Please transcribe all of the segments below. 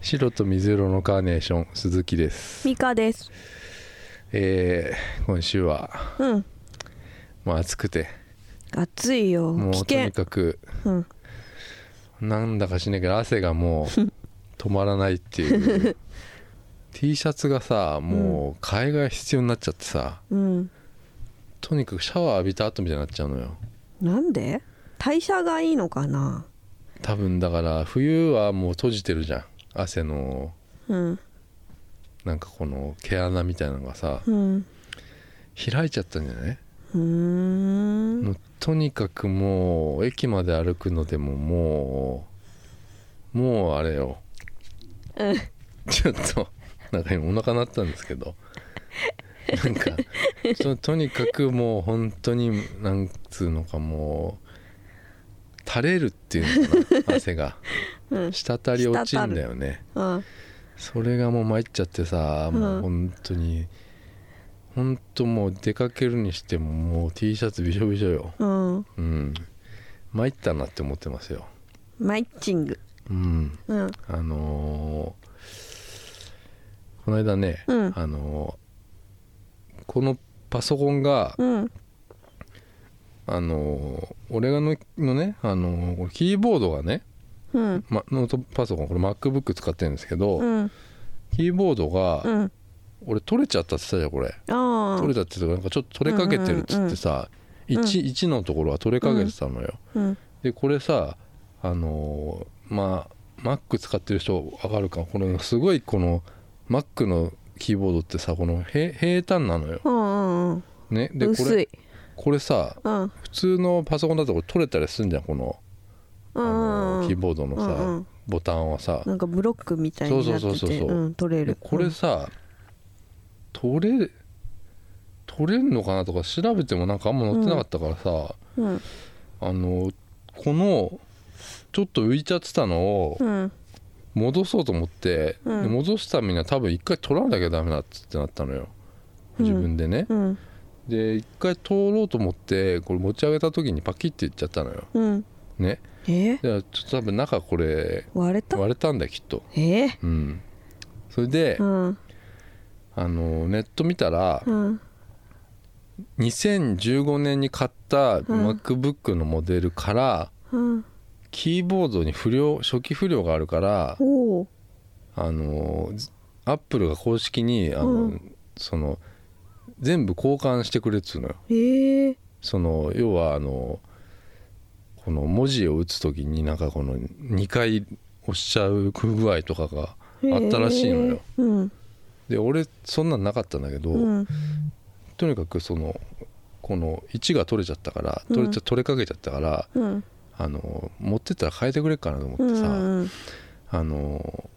白と水色のカーネーション鈴木です。ミカです。えー今週はうん。もう暑くて。暑いよ。危もうとに険かくうん。なんだかしないけど汗がもう止まらないっていう。T シャツがさもう替えが必要になっちゃってさ。うん。とにかくシャワー浴びた後みたいになっちゃうのよ。なんで？代謝がいいのかな？多分だから冬はもう閉じてるじゃん汗のうん。なんかこの毛穴みたいなのがさうん。開いちゃったんじゃない？うーん。もうとにかくもう駅まで歩くのでももうもうあれよ。うん。ちょっとなんか今お腹鳴ったんですけど。なんかととにかくもう本当になんつうのかもう垂れるっていうのかな汗が。うん。滴り落ちんだよね。うんそれがもう参っちゃってさもう本当に本当もう出かけるにしてももう T シャツびしょびしょよ。うん。うん。参ったなって思ってますよ。マイッチングうん。うん。あのーこの間ね、うん。あのーこのパソコンが、うんあのー俺がののね、あのーキーボードがね、うん。ま、ノートパソコンこれ MacBook 使ってるんですけど、うん。キーボードが、うん。俺取れちゃったって言ったじゃんこれ。取れたって言うとなんかちょっと取れかけてるっつってさ、んうん 1, 1のところは取れかけてたのよ、うん。でこれさあのーまあ Mac 使ってる人分かるか？このすごいこの Mac のキーボードってさこの平平坦なのよ、うんうんね、でこれこれさうん。普通のパソコンだと取れたりすんじゃんこの、あのうんキーボードのさ、うんうん。ボタンはさ。なんかブロックみたいになってて取れでるこれさ、取れ取れんのかなとか調べてもなんかあんま載ってなかったからさ、うん。あのこのちょっと浮いちゃってたのをうん。戻そうと思って、うん。で戻すためには多分一回取らなきゃダメだっつってなったのよ。自分でね、うんで一回通ろうと思ってこれ持ち上げた時にパキッていっちゃったのよ。うん。ね。え？でちょっと多分中これ割れた？割れたんだよきっと。え？うん。それで、うん。あのネット見たら、うん。2015年に買った MacBook のモデルから、うん。キーボードに不良初期不良があるからあのアップルが公式にあの、うん。その全部交換してくれっつうのよ。ええ。その要はあのこの文字を打つ時になんかこの2回押しちゃう不具合とかがあったらしいのよ。うん。で俺そんなんなかったんだけど、うん。とにかくそのこの位置が取れちゃったから取れちゃ、うん。取れかけちゃったからうん。あの持ってったら変えてくれっかなと思ってさ、うんあの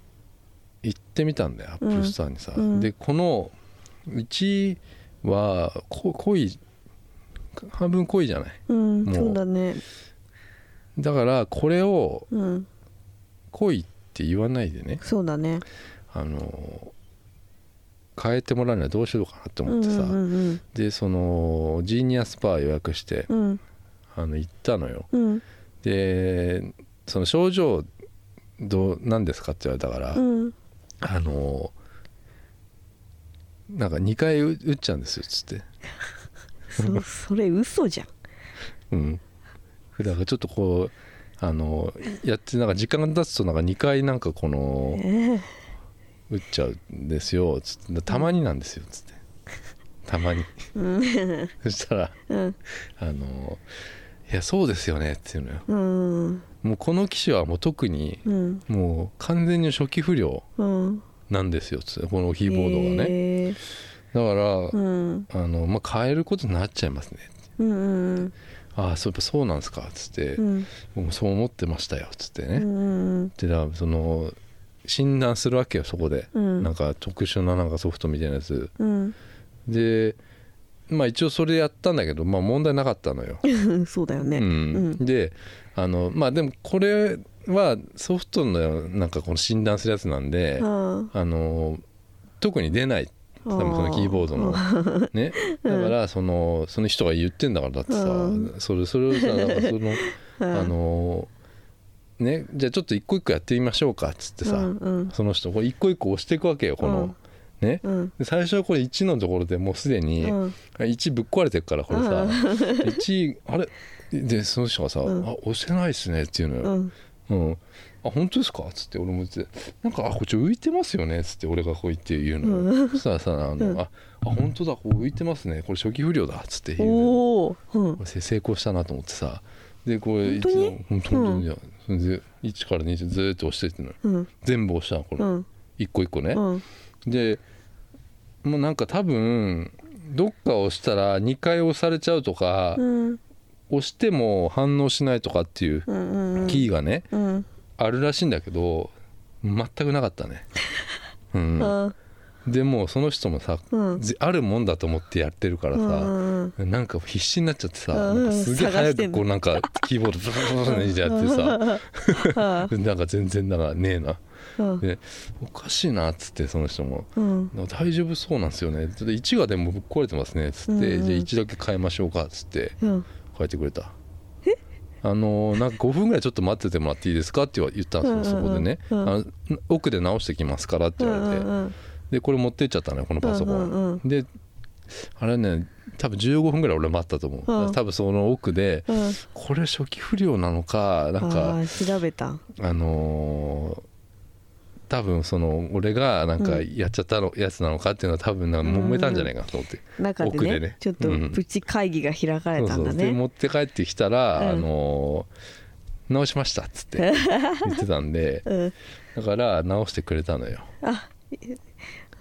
行ってみたんだよ Apple Store にさ、うん。でこの1はこ濃い半分濃いじゃない？うんもう。そうだね。だからこれをうん。濃いって言わないでね。そうだね。あの変えてもらうにはどうしようかなって思ってさ、うんうんでその Genius Bar 予約してうん。あの行ったのよ。うん。でその症状どう何ですかって言われたから、うん。あのなんか2回打打っちゃうんですよつって。そそれ嘘じゃん。うん。だからちょっとこうあのやってなんか時間が経つとなんか2回なんかこのええ。打っちゃうんですよつって。たまになんですよつって。たまに。うん。そしたらうん。あのいやそうですよねっていうのよ。うん。もうこの機種はもう特にうん。もう完全に初期不良。うんなんですよつってこのキーボードがね、ええだから、うん。あのまあ、変えることになっちゃいますね。うんうんああそうやっぱそうなんですかつって、うん。僕もそう思ってましたよつってね、うんでだからその診断するわけよそこで、うん。なんか特殊ななんかソフトみたいなやつ。うん。でまあ一応それやったんだけどまあ問題なかったのよ、そうだよね。うん。うん。であのまあでもこれはソフトのなんかこの診断するやつなんで、ああの特に出ない。あ多分そのキーボードの。ね。だからそのその人が言ってんだからだってさうん。それそれをさなんかそのあ あのね。じゃあちょっと一個一個やってみましょうかっつってさ、うんうん。その人これ一個一個押していくわけよこの、ね。うん。で最初はこれ1のところでもうすでにうん。1ぶっ壊れてるからこれさうん。1あれ？でその人がさ「うん。あ押せないっすね」っていうのようん。うん、あ本当ですか?」っつって俺も言って「なんかあこっち浮いてますよね」っつって俺がこう言って言うの。よ、そしたらさあの、うん。ああ本当だこう浮いてますね。これ初期不良だ。っつって言うの。うん。俺成功したなと思ってさ。でこれ本当に？本当に、いやそれで1から2ずーっと押してっての。ようん。全部押したのこれ、うん。一個一個ね、うん。でもうなんか多分どっか押したら2回押されちゃうとか、うん押しても反応しないとかっていうキーがね、うん。あるらしいんだけど全くなかったね、うん、あでもうその人もさ、うん。ぜあるもんだと思ってやってるからうさ、んうん。なんか必死になっちゃってさ、うん。なんかすげえ早くこうなんかキーボードブルブルブルってやってさなんか全然なんかねえなうんでおかしいなっつってその人もうん「大丈夫そうなんですよね」ちょっと1がでもぶっ壊れてますねっつって、うんうんじゃあ1だけ変えましょうかっつってうん変えてくれた。あのーなんか5分ぐらいちょっと待っててもらっていいですかって言ったんですよ、うんうんうん。そこでね、うんあの奥で直してきますからってう言われて、んうんでこれ持ってっちゃったのよこのパソコン、うんうんうんであれね多分15分ぐらい俺待ったと思う、うん。多分その奥でうん。これ初期不良なのかなんあかー調べた。あのー多分その俺がなんかやっちゃったのやつなのかっていうのは多分なんか揉めたんじゃないかなと思って、中でね奥でね。ちょっとうん。プチ会議が開かれたんだそうそう。でね持って帰ってきたら、うんあのー直しましたっつって 言ってたんでうん。だから直してくれたのよ、あ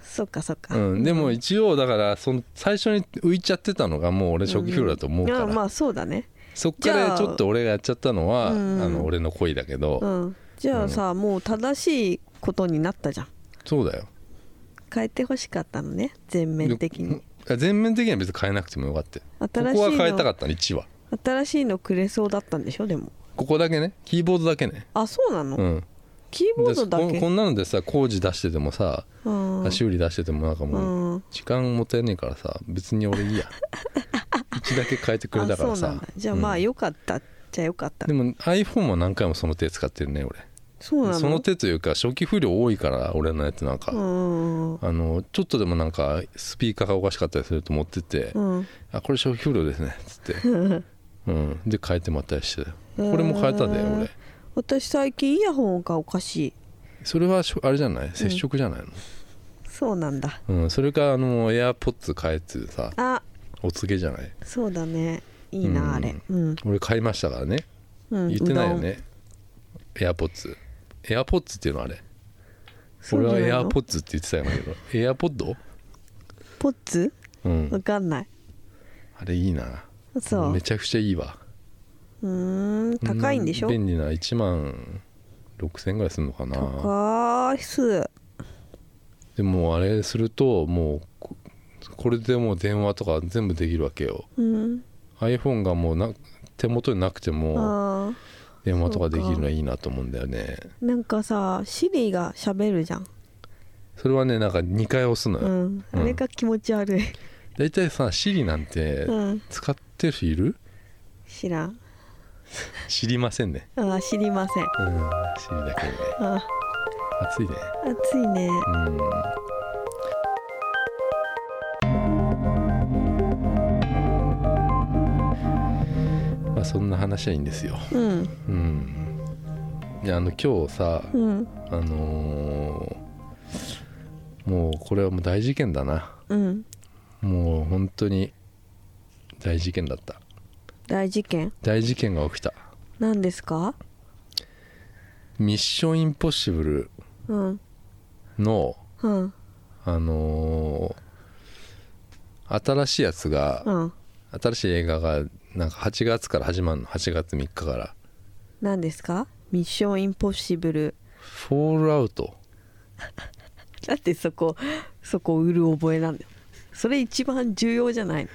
そっかそっか。うん、でも一応だからその最初に浮いちゃってたのがもう俺初期不良だと思うから、まあそうだねそっからちょっと俺がやっちゃったのは、うん。あの俺の恋だけど、うん。じゃあさもう正しいことになったじゃん。そうだよ。変えてほしかったのね全面的に。全面的には別に変えなくてもよかったよ。新しいここは変えたかのったの1は新しいのくれそうだったんでしょでも。ここだけね。キーボードだけね。あそうなの、うんキーボードだけ？でここんなのでさ工事出しててもさ、うん。修理出しててもなんかもう、うん。時間もったいねえからさ別に俺いいや。1だけ変えてくれたからさ。じゃあまあうん。よかった、じゃあよかった。でも iPhone は何回もその手使ってるね俺。そうなの？その手というか初期不良多いから俺のやつなんか、うんあのちょっとでもなんかスピーカーがおかしかったりすると思ってて、うん。あこれ初期不良ですねっつって、うん、で変えてもらったりして。これも変えたで俺私最近イヤホンがおかしいそれはあれじゃない？接触じゃないそうなんだ。の、うんそれかあの AirPods 変えてさあ。お告げじゃない？そうだね。いいな、うん。あれ。うん、俺買いましたからね。うん、言ってないよね。AirPods AirPods っていうのあれ？俺はそうじゃないの？AirPods って言ってたんだけど。AirPod? ポッツ？うん。わかんない。あれいいな。そう。めちゃくちゃいいわうーん高いんでしょ？う便利な1万6000円ぐらいするのかな。高いっす。でもあれするともうここれでもう電話とか全部できるわけよ。うん。iPhone がもうな手元になくてもあ電話とかできるのはいいなと思うんだよね。ーなんかさシリがしゃべるじゃん。それはねなんか2回押すのよ、うん。あれが気持ち悪い。大体さ Siri なんてうん。使ってる人いる？知らん 知りませんね。あー知りません。うん Siri だけでね。あ暑いね。暑いね。うん。まあそんな話はいいんですよ。うん。うん。いやあの今日さうん。あのーもうこれはもう大事件だな。うん。もう本当に大事件だった大事件？大事件が起きた。何ですか？ミッションインポッシブルうん。のうん。あのー新しいやつが、うん。新しい映画がなんか8月から始まるの？8月3日から。何ですか？ミッションインポッシブル。フォールアウト。だってそこそこ売る覚えなんだよ。それ一番重要じゃないの？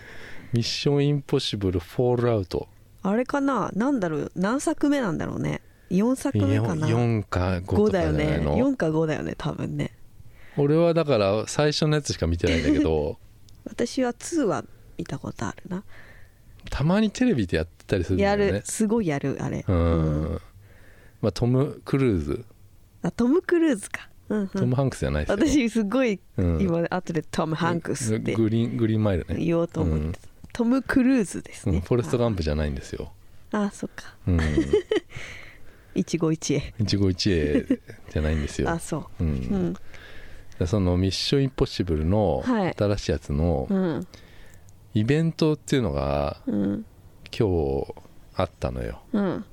ミッションインポッシブルフォールアウトあれかな？何だろう？何作目なんだろうね？4作目かな？4か5と5かだよね。の、4か5だよね多分ね。俺はだから最初のやつしか見てないんだけど。私は2は見たことあるな。たまにテレビでやってたりするんだやよね。る。すごいやるあれ。うん、まあ、トム・クルーズ。あトム・クルーズか、うんうん、トム・ハンクスじゃないですよ、私すごいうん。今後でトム・ハンクスって。グリーングリーンマイルね、言おうと思ってた、トム・クルーズですうん、ね、フォレスト・ガンプじゃないんですよ、ああそっか。うん、一期一会。一期一会じゃないんですよ。あ、そう。う、うん。んでその「ミッション・インポッシブル」のはい。新しいやつのうん。イベントっていうのがうん。今日あったのよ。うん。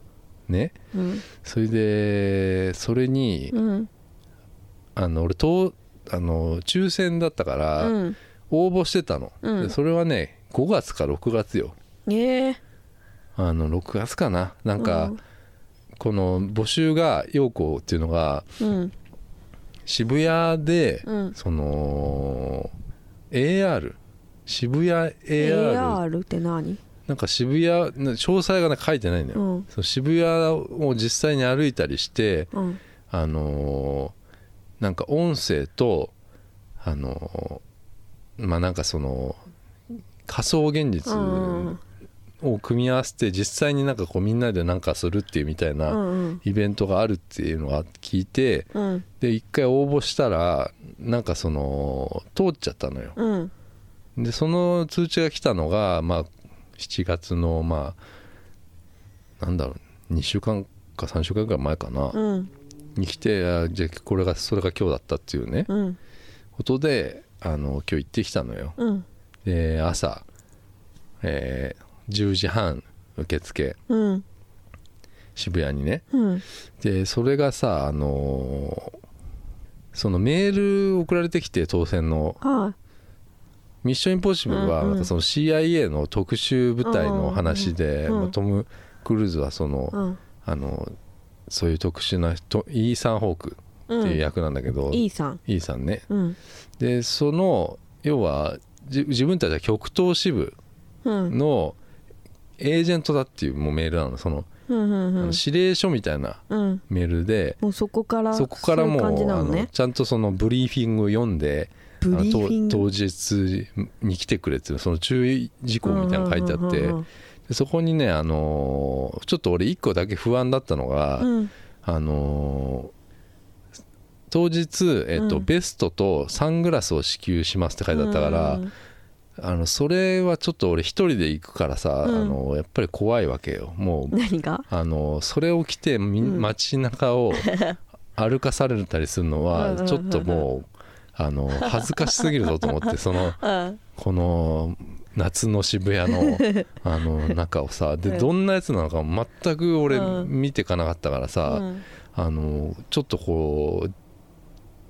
ね。うん。それでそれにうん。あの俺とあの抽選だったからうん。応募してたの、それはね5月か6月よ。ええ。あの6月かな。なんか、この募集が陽子っていうのがうん。渋谷で、うん。その AR 渋谷 AR, AR って何？なんか渋谷詳細がね書いてないんだよ、うん。その渋谷を実際に歩いたりしてうん。あのーなんか音声とあのーまあなんかその仮想現実うん。を組み合わせて実際になんかこうみんなでなんかするっていうみたいうなん。イベントがあるっていうのが聞いてうん。で一回応募したらなんかその通っちゃったのよ。うん。でその通知が来たのがまあ7月のまあなんだろう2週間か3週間ぐらい前かな、うん。に来てあじゃあこれがそれが今日だったっていうね。うん。ことであの今日行ってきたのよ。うんで朝、えー10時半受付。うん。渋谷にね。うん。でそれがさあのーそのメール送られてきて当選の。は「ミッションインポッシブル」はうんうん。なんかその CIA の特殊部隊の話で、うんうんまあトム・クルーズはそのいうん。あのそういう特殊な人イーサン・ホークっていう役なんだけど、いいさんイーサンね。うん。でその要はじ自分たちは極東支部うんのエージェントだっていうもうメールなのその,、指令書みたいなうん。メールで、もうそこからそこからもうそういう感じなあのちゃんとそのブリーフィングを読んで当当日に来てくれっていうその注意事項みたいなのが書いてあって、そこにね、あのーちょっと俺一個だけ不安だったのが、うん。あのー当日、えっとうん。ベストとサングラスを支給しますって書いてあったから、うん。あのそれはちょっと俺一人で行くからさ、うん。あのやっぱり怖いわけよ。もう何が？あのそれを着てみうん。街中を 歩かされたりするのはちょっともうあの恥ずかしすぎるぞと思ってそのあこの夏の渋谷の あの中をさでうん。どんなやつなのか全く俺うん。見てかなかったからさ、うん。あのちょっとこう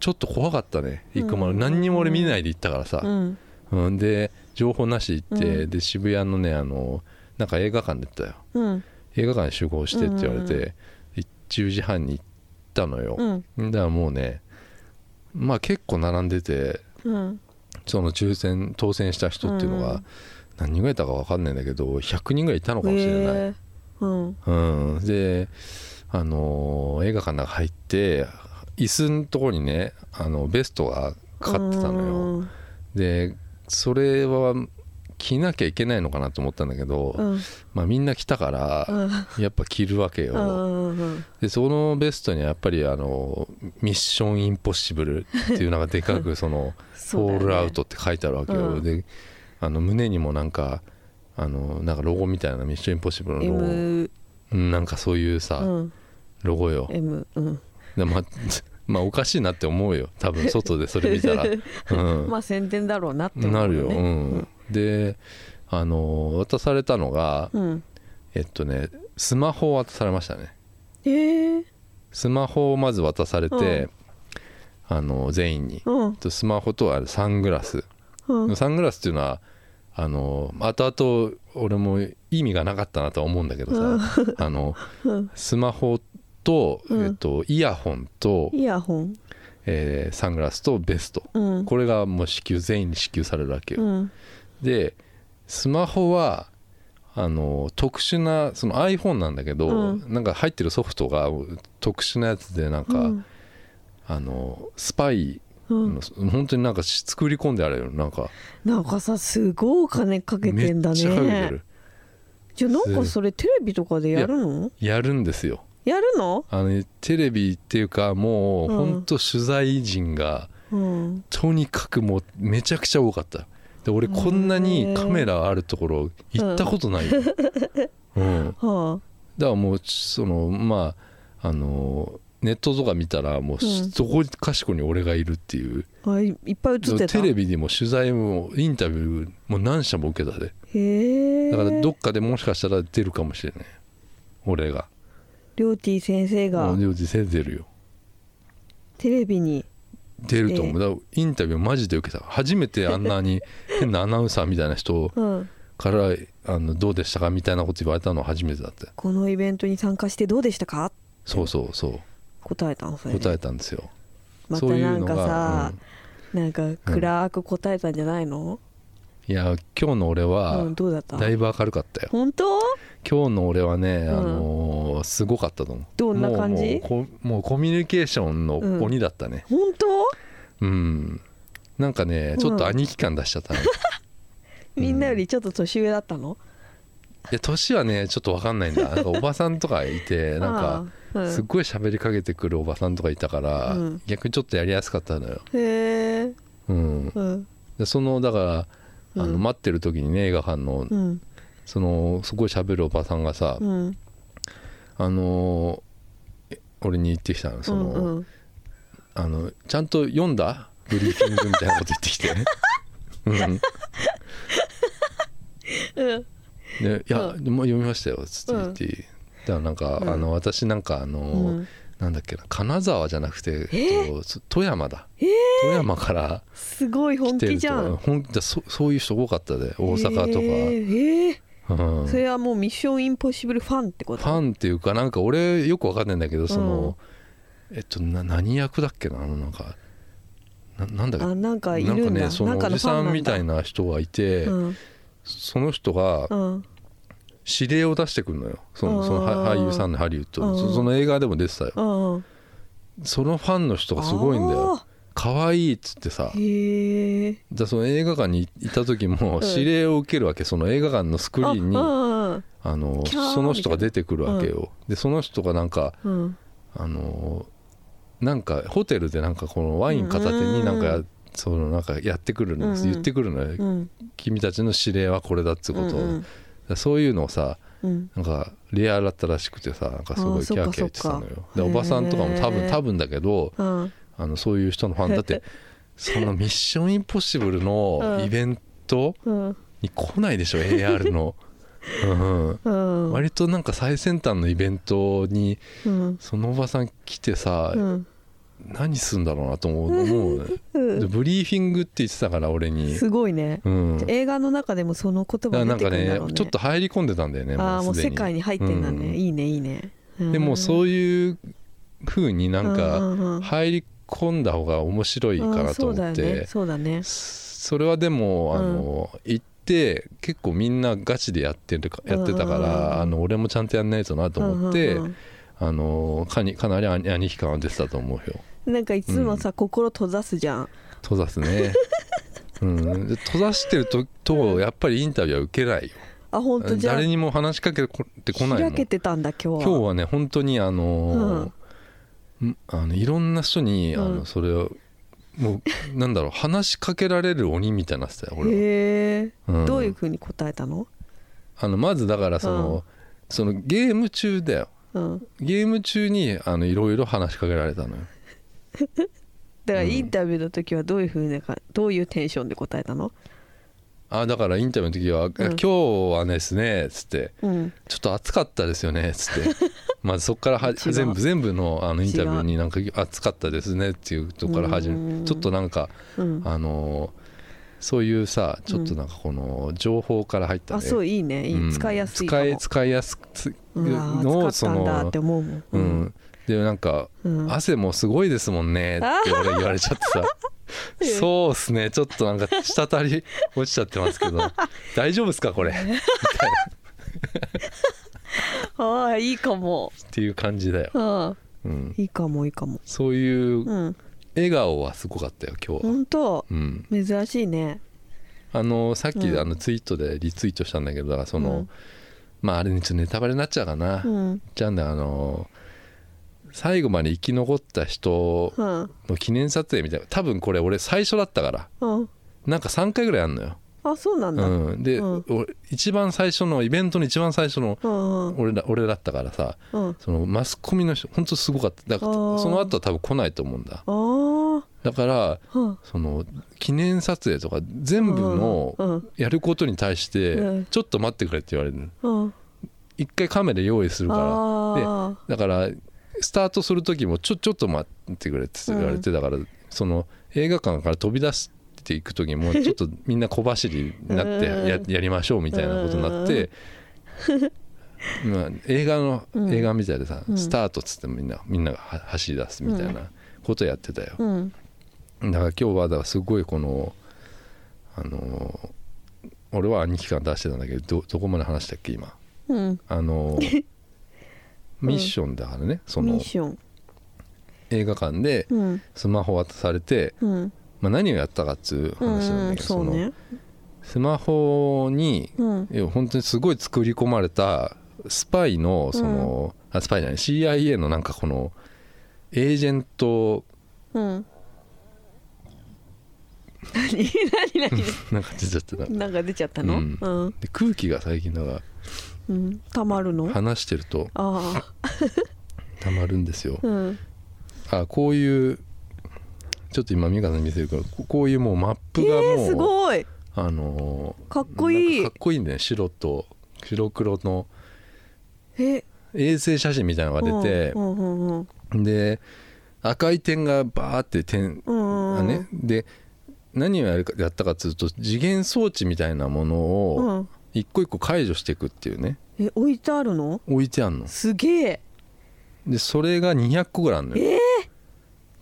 ちょっと怖かったね。行くまでうん何にも俺見ないで行ったからさ、うん。うん、で情報なし行って、うん。で渋谷のねあのなんか映画館で行ったよ。うん。映画館に集合してって言われて、うん。10時半に行ったのよ、うん。だからもうねまあ結構並んでてうん。その抽選当選した人っていうのがうん。何人ぐらいいたか分かんないんだけど100人ぐらいいたのかもしれない、へえうん。うん、であのー映画館の中入って椅子のところにねあのベストがかかってたのよ、うん。でそれは着なきゃいけないのかなと思ったんだけど、うん。まあ、みんな着たからうん。やっぱ着るわけよ、うんうんでそのベストにはやっぱりあのミッションインポッシブルっていうのがでかく そのフォールアウトって書いてあるわけよ、うん。であの胸にもなんかあのなんかロゴみたいなミッションインポッシブルのロゴ、M うんなんかそういうさ、うん。ロゴよ。M うん。でまあまあおかしいなって思うよ。多分 外でそれ見たら、うん。まあ宣伝だろうなって思うなるよ、うねん、であの渡されたのがうん。えっとねスマホを渡されましたね。へえスマホをまず渡されて、あの全員に。うん。とスマホとあれサングラス。うん。サングラスっていうのはあの後々俺も意味がなかったなとは思うんだけどさ、あのうん。スマホと、うん。えっと、イヤホンと、イヤホン。えーサングラスとベスト。うん。これがもう支給全員に支給されるわけよ、うん。でスマホはあの特殊なその iPhone なんだけど、うん。なんか入ってるソフトが特殊なやつでなんか、うん。あのスパイうん。の、本当になんかし作り込んであるよ。なんか。なんかさすごいお金かけてんだめっちゃかけてねる。じゃあなんかそれテレビとかでやるの？やるんですよやるの？あのねテレビっていうかもううん。ほんと取材陣がうん。とにかくもうめちゃくちゃ多かった。で俺こんなにカメラあるところ行ったことない。よ、うん、だかはらもうそのまああのネットとか見たらもううん。そこかしこに俺がいるっていう、ああいいっぱい映ってた？テレビにも取材もインタビューも何社も受けたで。だからどっかでもしかしたら出るかもしれない。俺がりょうてぃ先生がもう両先出るよ。テレビに出ると思う、だインタビューマジで受けた。初めてあんなに 変なアナウンサーみたいな人うんからあのどうでしたかみたいなこと言われたの初めてだって。このイベントに参加してどうでしたか？そうそうそう。答えたのそ答えたんですよ。またなんかさ、なんか暗く答えたんじゃないの、いや今日の俺はうん、だいぶ明るかったよ。本当？今日の俺はね、ん。あのーすごかったと思う。どんな感じ？もうもうこもうコミュニケーションの鬼だったね。本当？うん、なんかねちょっと兄貴感出しちゃったね、みんなよりちょっと年上だったの、いや年はねちょっと分かんないんだ。なんかおばさんとかいて なんかすっごい喋りかけてくるおばさんとかいたから、うん。逆にちょっとやりやすかったのよ、へえうん、うん。でそのだからあの、うん待ってる時にね映画館のうんそのすごい喋るおばさんがさ、うん。あの俺に言ってきたのその、うんうん。あのちゃんと読んだブリーフィングみたいなこと言ってきて。うんいや、うでも読みましたよつって言って、だからなんか、うん。あの私なんかあの、うん。なんだっけな金沢じゃなくて、えっとそ富山だ、えー？富山からすごい本気じゃん。ほんだそそういう人多かったで大阪とか、えーえーうん。それはもうミッションインポッシブルファンってこと？ファンっていうかなんか俺よくわかんないんだけどその、えっとな何役だっけな？あのなんかななんだっけ？あなんかいなんかるんだ。ねそのおじさんみたいなな人がいて、うん。その人がうん。指令を出してくるのよ。そのその俳優さんのハリウッドうん。そその映画でも出てたよ。うん。そのファンの人がすごいんだよ可愛いっつってさ。あー。へえでその映画館にいた時も うん。指令を受けるわけその映画館のスクリーンに。ああのその人が出てくるわけよ。でその人がなんかあのなんかホテルでなんかこのワイン片手になんかそのなんかやってくるの言ってくるのよ。うん。君たちの指令はこれだっつうことを。そういうのをさうん。なんかレアだったらしくてさなんかすごいキャーキャー言ってたのよ。でおばさんとかも多分多分だけどうんあのそういう人のファンだって その「ミッションインポッシブル」のイベントうん。に来ないでしょ AR の、うんうん。割となんか最先端のイベントにうん。そのおばさん来てさ、うん。何すんだろうなと思う思うね。うん。でブリーフィングって言ってたから俺に、すごいね。うん、映画の中でもその言葉出てくるんだろうね。ねちょっと入り込んでたんだよねああもう世界に入ってんだね、うん。いいねいいね。でもそういう風になんうかんうんうん。入り込んだ方が面白いかなと思って、うんそうだよね。ねそれはでもあの、行って結構みんなガチでやってるかやってたから、うんうんうんあの俺もちゃんとやんないとなと思って、うんうんあのかにかなり兄兄貴感は出てたと思うよ。うんなんかいつもさ、心閉ざすじゃん。閉ざすね。うん、で閉ざしてるととやっぱりインタビューは受けないよ。あ本当じゃあ。誰にも話しかけてこないもん。開けてたんだ今日は。今日はね本当にあのーんあのいろんな人に、あうん。のそれをもうなんだろう話しかけられる鬼みたいになってたよ俺は、へえ、うん。どういうふうに答えたの？あのまずだからその,、うん。そのゲーム中だよ。うん。ゲーム中にあのいろいろ話しかけられたのよ。だからうん。インタビューの時はどういうふうなかどういうテンションで答えたの？あだからインタビューの時は「うん。今日はですね」つってうん「ちょっと暑かったですよね」つってまずそこから全部全部のあのインタビューになんか「暑かったですね」っていうとこから始うん。めちょっとなんかうん。あのそういうさちょっとなんかこの情報から入ったね、あそういいね。いい、うん。使いやすい使い使いやすくのをそのて思うもん。うん。でなんかうん。汗もすごいですもんねって俺言われちゃってさ。ええ。そうっすねちょっとなんか滴り落ちちゃってますけど。大丈夫ですかこれ？みたいな。っああいいかも。ていう感じだよ、うん、いいかもいいかも。そういううん。笑顔はすごかったよ今日は、本当？うん、珍しいね。あのさっきうん。あのツイートでリツイートしたんだけどだからその、うん。まああれにちょっとネタバレになっちゃうかな、うん。じゃあねあの最後まで生き残った人うん。の記念撮影みたいな。多分これ俺最初だったから。うん。なんか3回ぐらいあんのよ、あそうなんだ。うん。うん、で、うん。俺一番最初のイベントの一番最初のうん俺ら俺だったからさうん。そのマスコミの人本当すごかった。だからその後は多分来ないと思うんだ。だからうん。その記念撮影とか全部のうんやることに対してうん。ちょっと待ってくれって言われるうん。一回カメラ用意するから。あだからスタートする時もちょちょっと待ってくれって言われて、だからその映画館から飛び出していく時もちょっとみんな小走りになってやうん。やりましょうみたいなことになって、まあ、映画の、うん。映画みたいでさ、うん。スタートっつってみんなみんながは走り出すみたいなことやってたよ、うん。だから今日はだからすごいこのあの俺は兄貴感出してたんだけどどどこまで話したっけ今？うん。あの ミッションだからねその映画館でうん。スマホ渡されて、うんまあ、何をやったかっつう話なんうんだけど、そうのスマホに、うん。本当にすごい作り込まれたスパイのその、あスパイじゃない CIA のなんかこのエージェントうん。何？何？何？なんか出ちゃってたでなんか出ちゃったの？うん。うん。空気が最近だかうん。たまるの？ら話してるとあ たまるんですよ。あうん。あこういうちょっと今美香さんに見せるけどここういうもうマップがもう、えー、すごい。あのーかっこいい。かかっこいいんだよね。白と白黒のえ。衛星写真みたいなのが出てう、んうんうんで赤い点がバーって点うんがね、で何をやるかやったかっていうと次元装置みたいなものうをん。一個一個解除していくっていうね。え置いてあるの？置いてあんの。すげえ。でそれが200個ぐらいあるのよ。え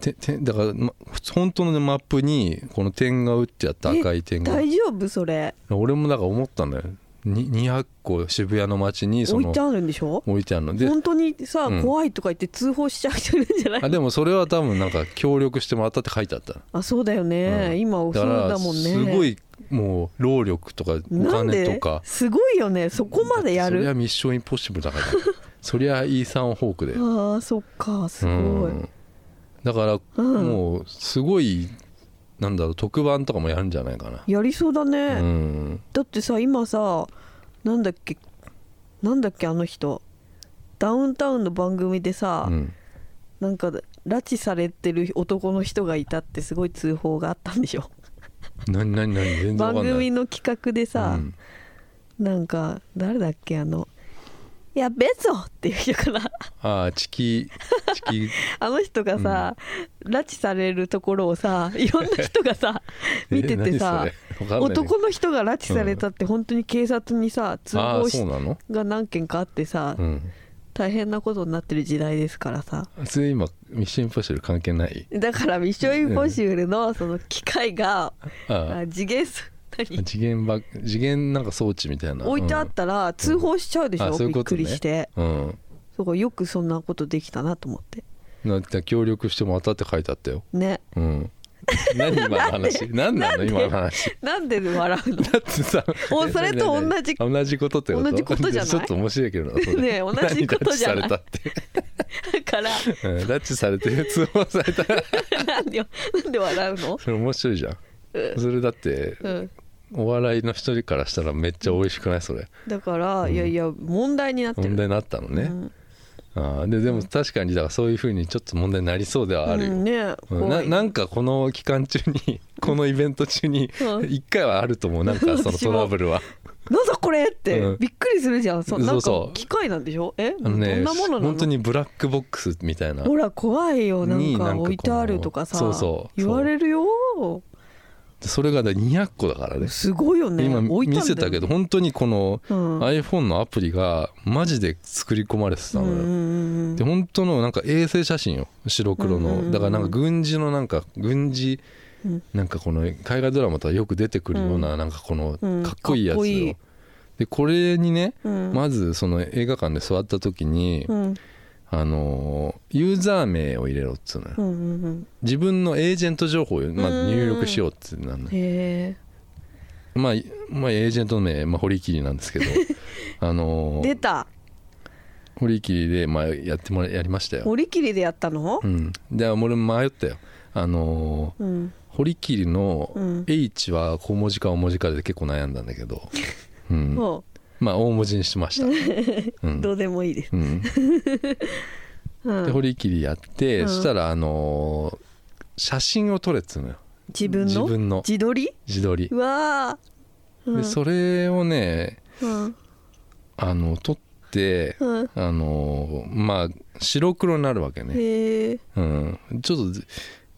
ててだから、ま、本当のねマップにこの点が打ってあった赤い点が。大丈夫それ？俺もだから思ったんだよ。に200個渋谷の街にその置いてあるんでしょ？置いてあるの。で本当にさ、うん。怖いとか言って通報しちゃう人いるんじゃない？あでもそれは多分なんか協力してもらったって書いてあった。あそうだよね、うん。今そうだもんね。すごいもう労力とかおなんで？金とかすごいよね。そこまでやそりゃるミッションインポッシブルだから。そりゃイーサン・ホークでああそっかすごい、うんだからうん。もうすごいなんだろう特番とかもやるんじゃないかな。やりそうだね、うん。だってさ今さなんだっけなんだっけあの人。ダウンタウンの番組でさ、うん。なんか拉致されてる男の人がいたってすごい通報があったんでしょ。何何何？全然かんない。組の企画でさ、うん。なんか誰だっけあの「やべえぞ!」っていう人かな。ああチキチキ。あの人がさ、拉致されるところをさいろんな人がさ 見ててさ男の人が拉致されたって本当に警察にさ通ああ報しが何件かあってさ、うん。大変なことになってる時代ですからさ。それ今ミッションインポッシブル関係ない？だから「ミッションインポッシブル」のその機械が、ああ次元次元ば次元なんか装置みたいな。置いてあったら通報しちゃうでしょ、ういうびっことね。くりして。うん。そこよくそんなことできたなと思って。だって協力してもらったって書いてあったよ。ね。うん。何今の話？何なの今の話？なんで笑うの？だってさおそれと同じ同じことってこと？同じことじゃない？ちょっと面白いけどなそれ。ねえ同じことじゃない？何拉致されたって。だから。うん拉致されて通報された。ら なんでなんで笑うの？それ面白いじゃん。それだってうんお笑いの一人からしたらめっちゃ美味しくない？それ。だから、いやいや問題になってる。問題になったのね、うん。あーででも確かにだからそういうふうにちょっと問題になりそうではあるよ、うんねうん怖ない。なんかこの期間中にこのイベント中にう。ん一回はあると思う。なんかそのトラブルは。なんだこれって、うん。びっくりするじゃん。そなんそうそう。か機械なんでしょ？え？あのねどんなものなの？本当にブラックボックスみたいな。ほら怖いよ。なんかになんかこの置いてあるとかさそうそう。言われるよそれがだ200個だからね。すごいよね。今見せたけど本当にこのうん。iPhone のアプリがマジで作り込まれてたのよ、うんで本当のなんか衛星写真よ。白黒の。だからなんか軍事のなんか軍事うん。なんかこの海外ドラマとかよく出てくるようななんかこのうん。かっこいいやつかっこいい。よでこれにねうん。まずその映画館で座った時にうんあのーユーザー名を入れろっつうのよ。うんうんうん。自分のエージェント情報をまず入力しようってなるのへまあまあエージェントの名まあ堀切なんですけど。あのえ出ーた。堀切りで、まあ、やってもらやりましたよ、折り切りでやったの？うん、で俺も迷ったよ。あのーうん。堀切りのうん。H は小文字か大文字かで結構悩んだんだけど、うん、もまあ大文字にしました、うん。うどうでもいいです。うん、うん。で堀切りやって、うん。そしたらあのー写真を撮れっつうのよ。自分の？自分の。自撮り？自撮り。うわーうん。でそれをねうん。あの撮ってうん。あのーまあ白黒になるわけね、へえ。うん、ちょっと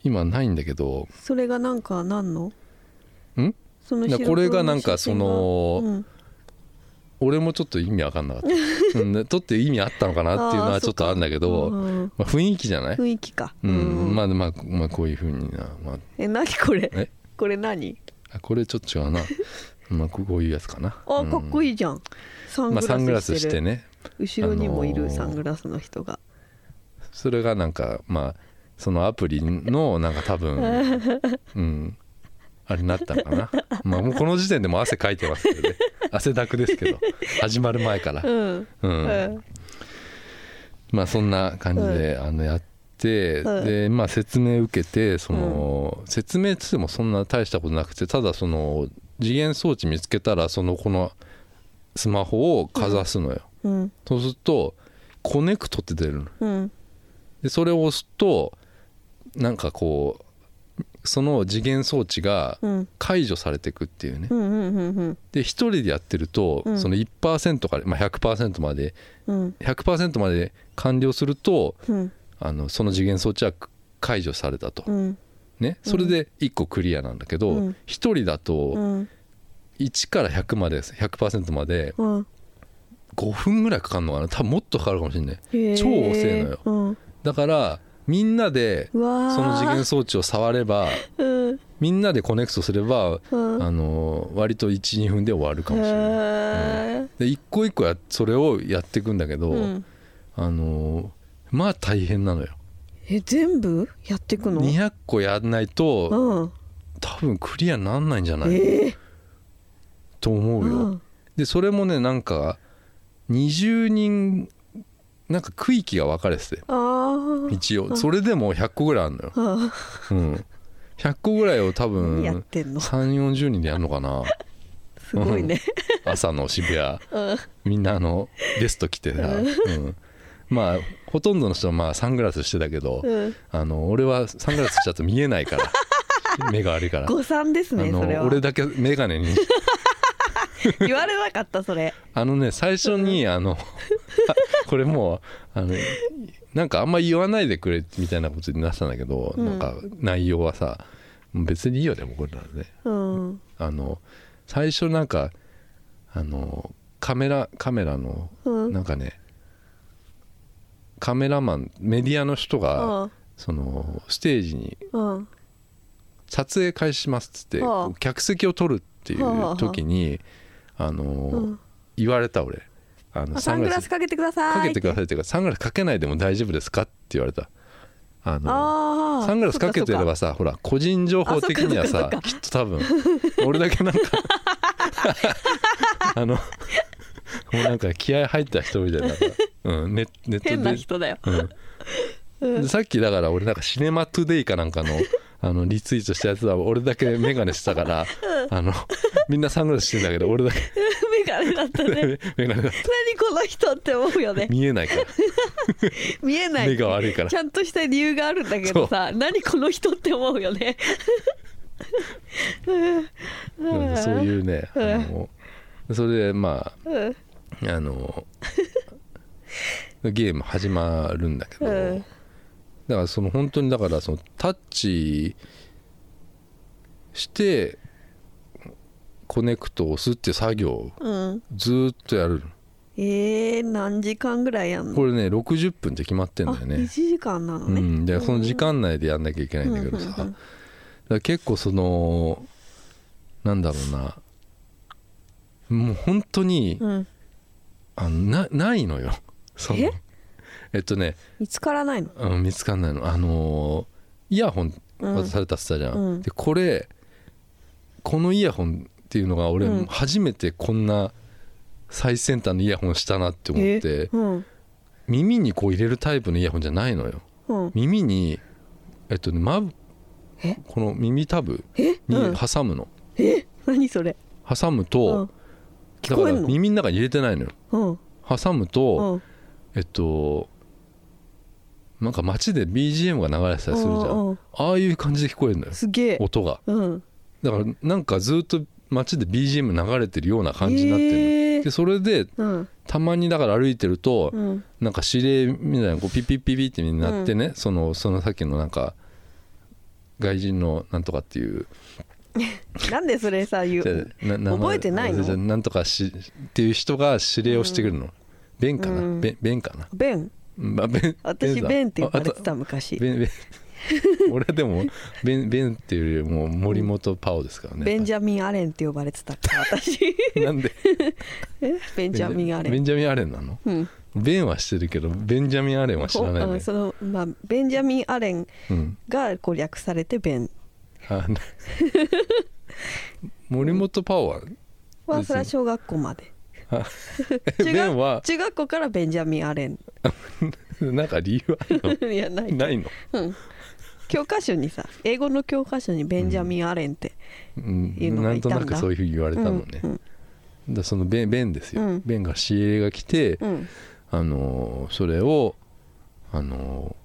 今ないんだけど。それがなんか何の？ん？これがなんかそのうん俺もちょっと意味わかんなかった、うん、で撮って意味あったのかなっていうのあーはちょっとあるんだけど、うんまあ、雰囲気じゃない、雰囲気か。うん。まあまあ、まあ、こういうふうにな、まえ何これ？え？これ何？あ、あこれちょっと違うな。まあこういうやつかな。あかっこいいいじゃん。サンまあ、グサングララスしててね。後ろにもいるあのーサングラスの人が。それがなんかまあそのアプリのなんか多分 うんあれになったのかな？まあもうこの時点でもう汗かいてますけどね。汗だくですけど。始まる前から。うん。うん、うん。まあそんな感じで、あのやって、うん。でまあ説明受けてその、説明っつってもそんな大したことなくてただその次元装置見つけたらそのこのスマホをかざすのよ、うん。そうするとコネクトって出るの。うん。でそれを押すとなんかこうその次元装置がうん。解除されていくっていうね。で一人でやってると、うん。その1%から、まあ、100%までうん。100%まで完了するとうん。あのその次元装置は解除されたと、うん。ね、それで1個クリアなんだけど、うん。一人だうとん。1から100まで100%までうん。5分ぐらいかかるのかな。多分もっとかかるかもしれない。超遅えのよ。うん。だからみんなでその次元装置を触ればうん。みんなでコネクトすれば、うん。あの割と12分で終わるかもしれない。へで一個一個やそれをやっていくんだけど、ーうん。あのまあ大変なのよ。え全部やっていくの？200個やんないとうん。多分クリアなんないんじゃない、ええと思うよ、うん。でそれもねなんか20人なんか区域が分かれてて一応。それでも100個ぐらいあるのよ、あうん、100個ぐらいを多分てんの？3 4 0人でやるのかな。すごいね。朝の渋谷。うん。みんなあのゲスト来てさ、うん、まあほとんどの人はまあサングラスしてたけど、うん。あの俺はサングラスしちゃうと見えないから。目が悪いから。誤算ですあのねそれは。俺だけ眼鏡に。言われなかったそれ。あのね最初にあのこれもうあのなんかあんま言わないでくれみたいなことになってたんだけど、うん。なんか内容はさ別にいいよでもこれならねうん。あの最初なんかあのカメラカメラのうん。なんかねカメラマンメディアの人がうん。そのステージにうん。撮影開始しますっつってはあ客席を取るっていう時にあのうん。言われた俺あのあサングラスかけてください。かけてください。っていうかサングラスかけないでも大丈夫ですかって言われた。あのサングラスかけてればさほら個人情報的にはさきっと多分俺だけなんか あのもうなんか気合入った人みたいな。うん、ネネットで。変な人だよ。うん、でさっきだから俺なんかシネマトゥデイかなんかのあのリツイートしたやつは俺だけ眼鏡してたから、あのみんなサングラスしてんだけど俺だけ。眼鏡だったね。眼鏡だった。何この人って思うよね。見えないから。見えない。目が悪いから。ちゃんとした理由があるんだけどさ何この人って思うよね。そういうねあのそれでまうん。ああのゲーム始まるんだけど、うんだからその本当にだからそのタッチしてコネクトを押すって作業をうん。ずーっとやるえー、何時間ぐらいやんの？これね60分って決まってんあだよね。1時間なのね、うん、でその時間内でやんなきゃいけないんだけどさ、うんうんうん。だから結構そのなんだろうな。もう本当に、うん。あのなないのよ。そのえ？えっとね、見つからないの？うん、見つかんないの。あのーイヤホンうん。渡されたって言ったじゃん、うん。でこれこのイヤホンっていうのが俺うん。初めてこんな最先端のイヤホンしたなって思って、うん。耳にこう入れるタイプのイヤホンじゃないのよ。うん。耳にえっとねまぶえ？この耳タブえ？にうん。挟むの、え？何それ？挟むうとん、聞だから耳の中に入れてないのよ。うん。挟むと、うん。えっとなんか街で BGM が流れてたりするじゃん、うんうん。ああいう感じで聞こえるのよ。すげえ。音が。うん。だからなんかずっと街で BGM 流れてるような感じになってるの、へー。でそれでうん。たまにだから歩いてると、うん。なんか指令みたいなこうピッピッピッピってなってね、そのそのさっきのなんか外人のなんとかっていう。なんでそれさ言う？覚えてないの？なんとかしっていう人が指令をしてくるの、ベンかな、うん。ベンベンかな、ベンまあ、ベン私だベンって呼ばれてあた昔。ベンベン。俺でもベンベンっていうよりも森本パオですからね。ベンジャミン・アレンって呼ばれてたから私。なんで？え？ベンジャミン・アレン。ベンジャミン・アレンなの？うん。ベンはしてるけどベンジャミン・アレンは知らないね。そのまあベンジャミン・アレンうん。がこう略されてベン。あな森本パオははそれは小学校まで。あ中ベンは。学中学校からベンジャミン・アレン。なんか理由ある いやない。のないの、うん。教科書にさ英語の教科書にベンジャミン・アレンってうん。いうのなんとがいたんだ。なくそういうふうに言われたのね、うんだそのベンベンですよ、うん。ベンが指令が来て、うん。あのーそれをあのー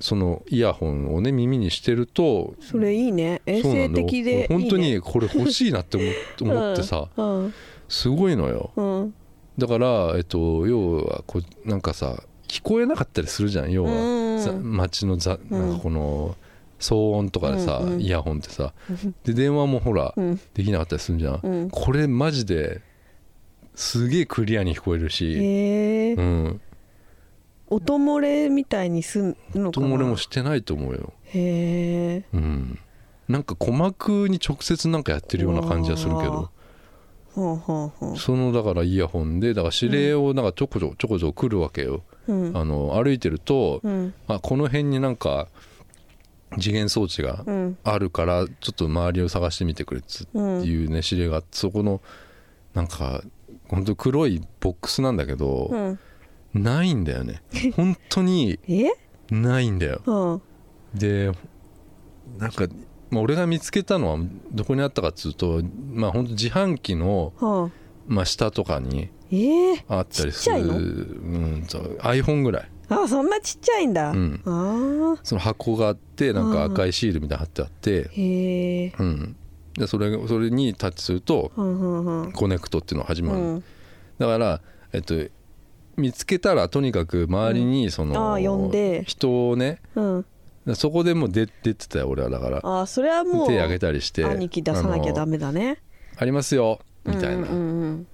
そのイヤホンをね耳にしてるとそれいいね。衛生そうなんだよ。的でいい、ね、本当にこれ欲しいなって思って 思ってさ。うんすごいのよ。うん。だから、えっと、要はこうなんかさ聞こえなかったりするじゃん要うん街のざなんかこの騒音とかでさ、うんうんイヤホンってさ。で電話もほら、うん。できなかったりするじゃん、うん。これマジですげえクリアに聞こえるし、へえ。うん、音漏れみたいにすんのかな？音漏れもしてないと思うよ、へえ。うん、なんか鼓膜に直接なんかやってるような感じはするけどほうほうほう。そのだからイヤホンでだから指令をなんかちょこちょこちょこちょこ来るわけよ、うん。あの歩いてると、うん。あこの辺になんか次元装置がうん。あるからちょっと周りを探してみてくれっつってうんいうね指令があってそこのなんか本当黒いボックスなんだけど、うん。ないんだよね。本当に え？ないんだよ。うん。でなんか、まあ、俺が見つけたのはどこにあったかっつうとまあ本当自販機の、はあ。まあ、下とかにええあったりするちっちゃいの？うんそう iPhone ぐらい。あそんなちっちゃいんだ、うん。ああその箱があってなんか赤いシールみたいなの貼ってあって、へえうん、でそれそれにタッチするとコネクトっていうのが始まる、うん。だから、えっと、見つけたらとにかく周りにその、あー呼んで。人をねうんそこでもう出出てたよ俺はだから。あそれはもう手挙げたりして。兄貴出さなきゃダメだね。ありますよみたいな、うん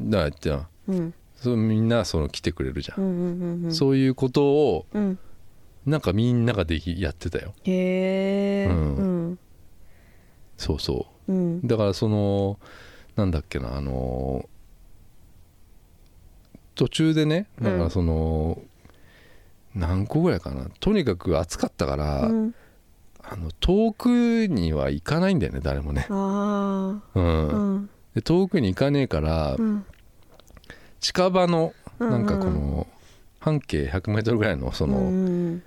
だからってなうん。うんそうみんなその来てくれるじゃ、うんんうんうんそういうことをうん。なんかみんなができやってたよ。へえうん。うん。そうそう。ん。うだからそのなんだっけなあの途中でねだからその、何個ぐらいかな。とにかく暑かったから、うん。あの遠くには行かないんだよね誰もね、うん。うん。で遠くに行かねえから、うん。近場のうんなんかこの半径 100m ぐらいのその,、うん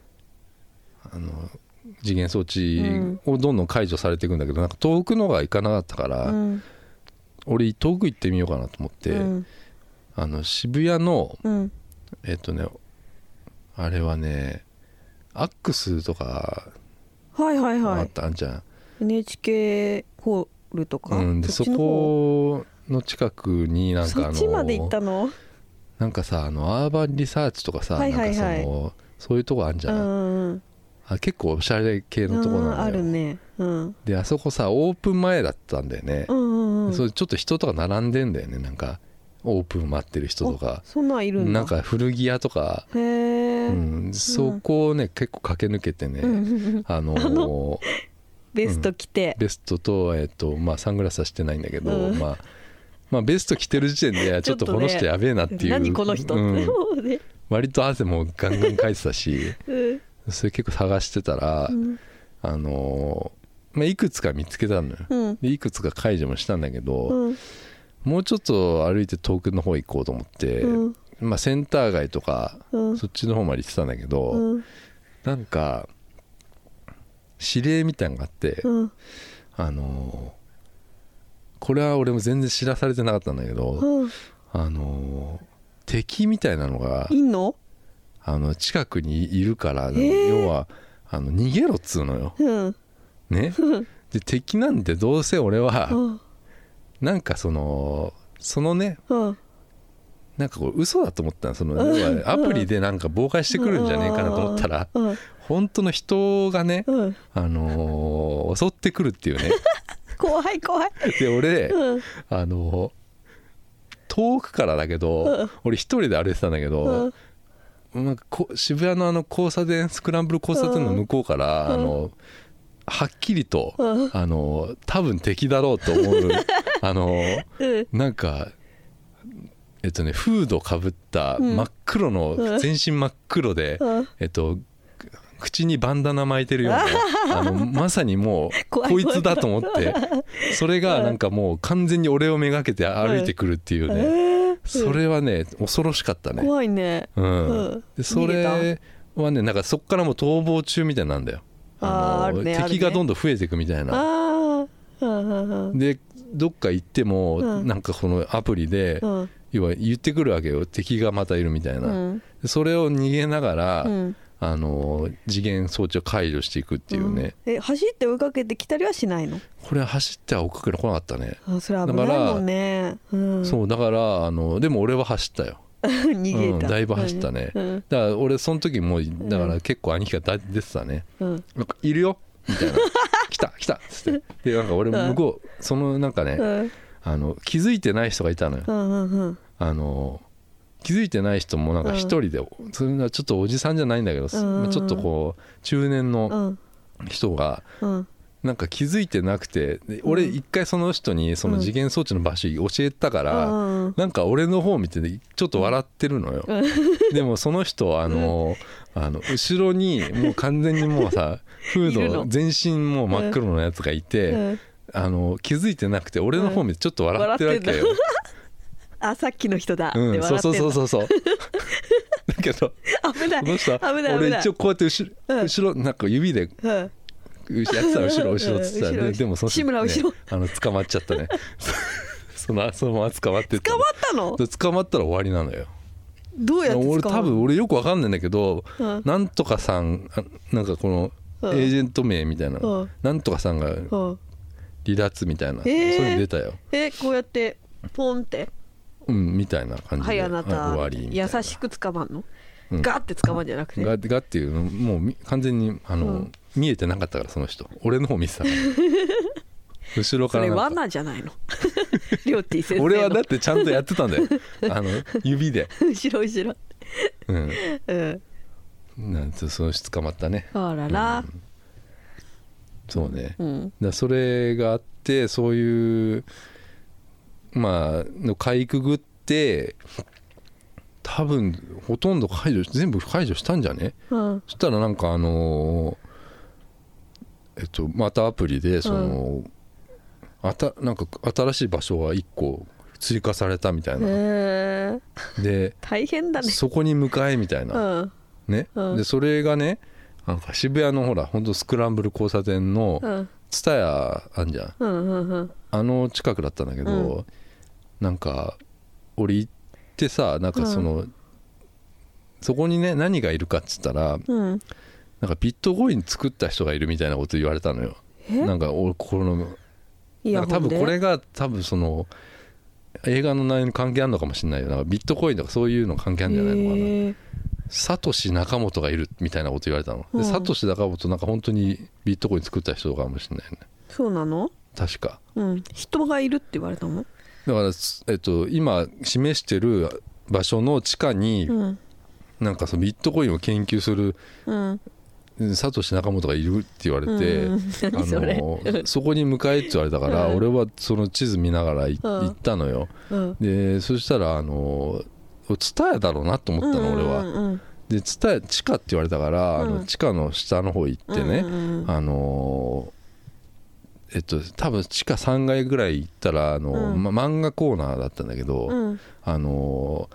あの次元装置をどんどん解除されていくんだけどなんか遠くのが行かなかったから、うん。俺遠く行ってみようかなと思って、うん。あの渋谷のうん。えっとねあれはねアックスとかはいはいあっはいたんじゃん、NHK ホールとか？うん、でそこの近くになんかあそっちまで行のったの？なんかさあのアーバンリサーチとかさ、はいはいはい。なんかそのそういうとこあんじうゃん、ん。あ結構おしゃれ系のとこうんなんだよ。あるね。うん。であそこさオープン前だったんだよね。う、んうんうん。それちょっと人とか並んでんだよねなんかオープン待ってる人とか。そんなんいるんだ。なんか古着屋とか、へえ、うん、そこをね結構駆け抜けてね、うん。うんうんあのーベスト着て、ベストと,、えっとまあ、サングラスはしてないんだけど、うん。まあ、まあベスト着てる時点で ちょっとこの人やべえなっていう。何この人ね。割と汗もガンガンかいてたし。うん。それ結構探してたら、うん。あのーまあ、いくつか見つけたのよ、いくつか解除もしたんだけど、うんもうちょっと歩いて遠くの方行こうと思って、うん。まあ、センター街とか、うん。そっちの方まで行ってたんだけど、うん。なんか指令みたいなのがあって、うん。あのーこれは俺も全然知らされてなかったんだけど、うん。あのー敵みたいなのがいんの？あの近くにいるから、ー。要はあの逃げろっつうのよ。うん。ね、で敵なんてどうせ俺はうんなんかそのそのねうん。なんかこう嘘だと思ったのその要はアプリでなんか妨害してくるんじゃねえかなと思ったらうん。本当の人がね、うん。あのー襲ってくるっていうね。怖い怖い。で俺、うん。あのー遠くからだけど、うん。俺一人で歩いてたんだけど、なん。かこ渋谷のあの交差点スクランブル交差点の向こうから、うん。あのはっきりと、うん。あの多分敵だろうと思う。あのうん。なんかえっとねフードかぶったうん。真っ黒の、うん。全身真っ黒で、うん。えっと口にバンダナ巻いてるような あのまさにもうこいつだと思ってそれがなんかもう完全に俺をめがけて歩いてくるっていうね、えー。それはね恐ろしかったね、怖いね。うん。うん。でそれはねなんかそっからもう逃亡中みたいなんだよあーあるね敵がどんどん増えていくみたいな、でどっか行っても、うん。なんかこのアプリで、うん。要は言ってくるわけよ。敵がまたいるみたいな、うん。でそれを逃げながら、うん。あの次元装置を解除していくっていうね、うん。え走って追いかけてきたりはしないの？これ走っては追っかけてこなかったね、あそれ危ないもんね。うん。そうだからあのでも俺は走ったよ 逃げた。うんだいぶ走ったね。うん。だから俺その時もうだから結構兄貴が出てたね、うん。なんかいるよ？みたいな。来 た来た。っつって。でなんか俺向こうそのなんかね、うん。あの気づいてない人がいたのよ、うんうんうん。あの気づいてない人もなんか一人で、それはちょっとおじさんじゃないんだけど、ちょっとこう中年うのん。人がうんなんか気づいてなくてで俺一回その人にその次元装置の場所教えたから、うん。なんか俺の方見てねちょっと笑ってるのよ、でもその人はあの、あの後ろにもう完全にもうさ フード全身もう真っ黒のやつがいて、うん。あの気づいてなくて俺の方見てちょっと笑ってるわけよ、あさっきの人だってうん、そうそうそううそうそう。だけど危ない。この人俺一応こうやって後ろ,、うん。後ろなんか指でうんやってた後ろ後ろっつってたうん後ろででもその人志村後ろ。あの捕まっちゃったね。そのそのまま捕まって捕まったの？で捕まったら終わりなのよ。どうやって俺捕まる多分俺よくわかんないんだけど、うん。なんとかさんあなんかこのうん。エージェント名みたいな、うん。なんとかさんがうん。離脱みたいな、そういうの出たよ。えこうやってポンって？うんみたいな感じで、はいあなた。終わり優しく捕まんの？うん。ガーって捕まんじゃなくて。ががっていうのもうみ完全にあの、うん見えてなかったからその人。俺の方見てたから。後ろそれからなんか。罠じゃないの？りょうてぃ先生の。俺はだってちゃんとやってたんだよ。あの指で。後ろ後ろ。うん。うん。なんてその人捕まったね。あらら。そうね、うん。だそれがあってそういうまあのかいくぐって多分ほとんど解除全部解除したんじゃね？うん。そしたらなんかあのーえっとまたアプリでその、あたなんか新しい場所が1個追加されたみたいな、へえで 大変だね。そこに向かえみたいな、うん。ね、うん。でそれがねなんか渋谷のほら本当スクランブル交差点のうん。蔦屋あんじゃん。うんうんうん。あの近くだったんだけど、うん。なんか俺行ってさなんかその、そこにね何がいるかっつったらうんなんかビットコイン作った人がいるみたいなこと言われたのよ。え？なんか俺このなんか多分これが多分その映画の内容に関係あるのかもしれないよ。なんかビットコインとかそういうの関係あるんじゃないのかな。へえ。サトシ仲本がいるみたいなこと言われたの、うん。でサトシ仲本なんか本当にビットコイン作った人かもしれないね。そうなの？確か。うん。人がいるって言われたの？だから、えっと、今示してる場所の地下に、うん。なんかそのビットコインを研究するうんサトシ仲本がいるって言われて、うん。あのそこに向かえって言われたから、うん。俺はその地図見ながら行ったのよ。うん。でそしたらあの蔦屋だろうなと思ったの、俺はうんうん。で蔦屋地下って言われたから、あうん。の地下の下の方行ってね、あのえっと多分地下3階ぐらい行ったらあの、うん。ま、漫画コーナーだったんだけど、うん。あの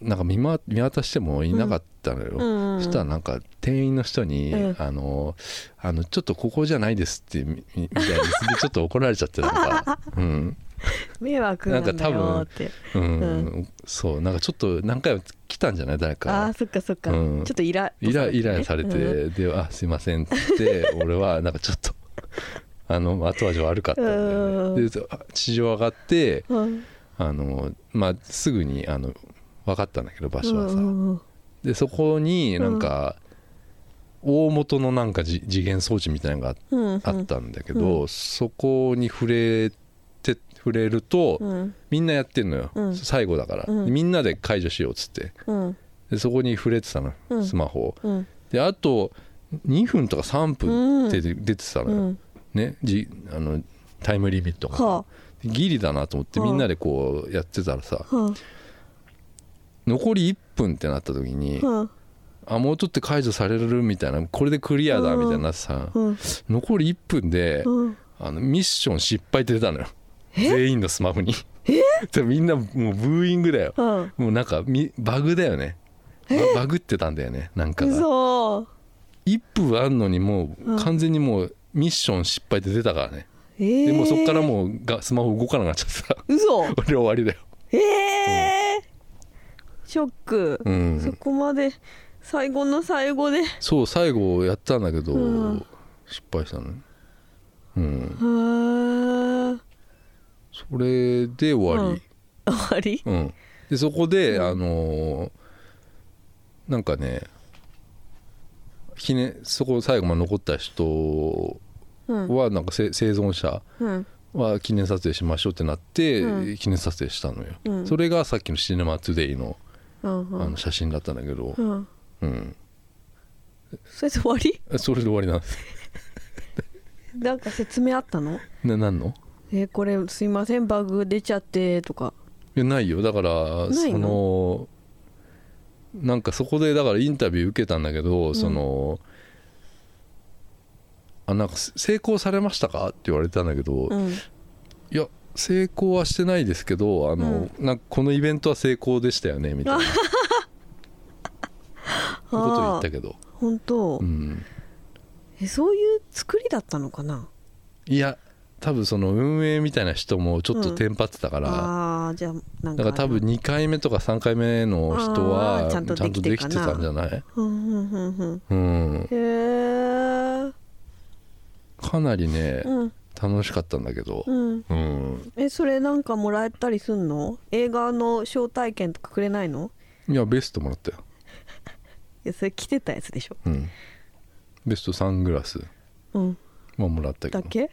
なんか見,、ま、見渡してもいなかったのよ、うんうんそしたらなんか店員の人に、うんあのあのちょっとここじゃないですってみみたいにでちょっと怒られちゃってなんか。うん、迷惑なんだよって。うんうそう。なんかちょっと何回も来たんじゃない？誰あかーそっかそっか、うん。ちょっとイライライラされて、うん。で「あすいません」って言って俺はなんかちょっと あの後味悪かったんだよね。であ地上上がってうん。あのまあすぐにあの分かったんだけど場所はさ、でそこになんか、大元のなんかじ次元装置みたいなのがうんあったんだけど、そこに触れて触れると、うん。みんなやってんのよ、うん。最後だから、みんなで解除しようっつって。うん。でそこに触れてたの、うん。スマホを。うん。であと2分とか3分って出てたのよ、うん。ねじあのタイムリミットが。はギリだなと思ってはあ。みんなでこうやってたらさ残り1分ってなった時にあはあもうちょっと解除されるみたいなこれでクリアだみたいになさあうん。残り1分でうん。あのミッション失敗って出たのよ。全員のスマホに。でみんなもうブーイングだよ。うん。もうなんかみバグだよね。ババグってたんだよねなんかが。嘘。1分あんのにもうん。う完全にもうミッション失敗って出たからね。えー、でもうそっからもうがスマホ動かなくなっちゃってさ。嘘。俺終わりだよ。ええショック、うん。そこまで最後の最後で。そう最後やったんだけど、うん。失敗したの。ねうん。はあそれで終わり、終わり？うん。でそこで、うん。あのーなんかね記念そこ最後まで残った人うん。はなんかせ生存者うん。は記念撮影しましょうってなって、うん。記念撮影したのよ、うん。それがさっきの「シネマトゥデイのうんうん。あの写真だったんだけど、うん。うん、それで終わり？それで終わりなんですなんか説明あったの？な何の？えこれすいませんバグ出ちゃってとか。いやないよ。だからないの？そのなんかそこでだからインタビュー受けたんだけど、そのあなんか成功されましたか？って言われたんだけど、いうん。や成功はしてないですけどあの、なんかこのイベントは成功でしたよねみたいな。そういうこと言ったけど、本当、うん、えそういう作りだったのかな？いや多分その運営みたいな人もちょっとテンパってたから、ああーじゃあなんかだから多分2回目とか3回目の人はちちゃんとできてたんじゃない、うんうんうんうん。うん、へえかなりね、うん楽しかったんだけど、うん。うん、えそれなんかもらえたりすんの？映画の招待券とかくれないの？いやベストもらったよ、いやそれ着てたやつでしょ？うん、ベストサングラス。うん。ももらったけど。だけ？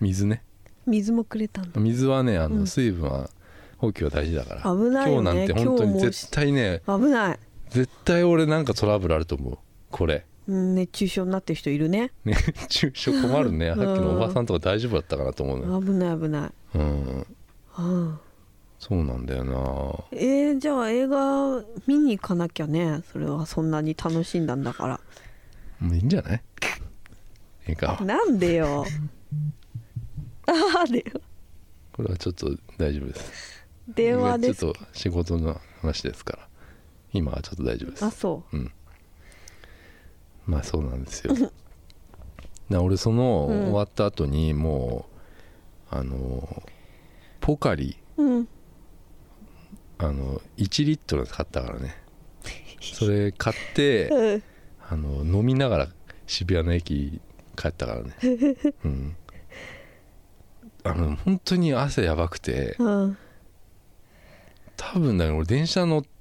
水ね。水もくれたんだ水はねあのうん。水分は補給は大事だから、危ないよね。今日なんて本当に絶対ね危ない、絶対俺なんかトラブルあると思う。これ。うん、熱中症になってる人いるね。熱中症困るね。うん。さっきのおばさんとか大丈夫だったかなと思うのよ、危ない危ない、うん、うん、そうなんだよな。えー、じゃあ映画見に行かなきゃね。それはそんなに楽しんだんだから。もういいんじゃない？いいかなんでよ。ああでよ。これはちょっと大丈夫です。電話です。ちょっと仕事の話ですから。今はちょっと大丈夫です。あそうんまあそうなんですよ。な俺そのうん。終わった後にもうあのポカリううん。あの1リットル買ったからね。それ買ってうん。あの飲みながら渋谷の駅帰ったからね。うん。あの本当に汗やばくて。うん。多分だけど俺電車乗って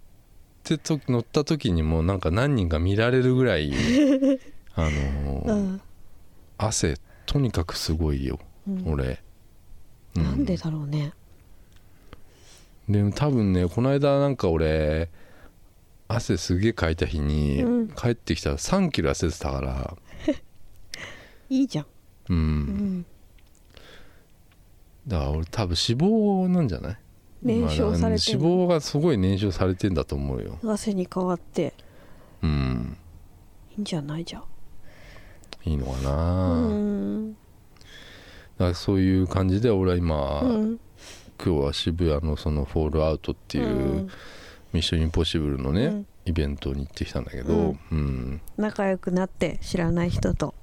と乗った時にもうなんか何人か見られるぐらい あのーうん。汗とにかくすごいよ、うん。俺、うなんでだろうね。でも多分ねこの間なんか俺汗すげえかいた日に、うん。帰ってきたら3キロ痩せてたから。いいじゃん、うん。だから俺多分脂肪なんじゃない？燃焼されて脂肪がすごい燃焼されてんだと思うよ。汗に変わって。うん。いいんじゃない？じゃんいいのかうな、ん。だからそういう感じで俺は今、うん今日は渋谷のそのフォールアウトっていう、ミッションインポッシブルのね、うん。イベントに行ってきたんだけど、うん。仲良くなって知らない人と。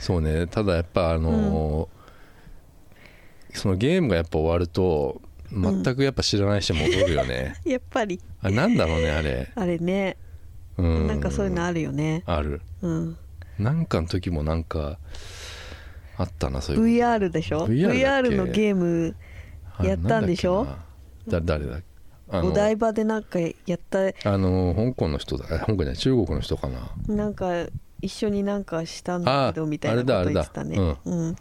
そうね。ただやっぱあのーそのゲームがやっぱ終わると全くやっぱ知らない人戻るよね、やっぱり。あなんだろうねあれ、あれね。うん、なんかそういうのあるよね。ある。うん。なんかの時もなんかあったなそういう VR でしょ？VR VR のゲームやったんでしょ？だ誰だ？お台場でなんかやった。あの香港の人だ。あ香港じゃない中国の人かな。なんか一緒になんかしたんだけどあみたいなことあれだ言ってたね。あれだうん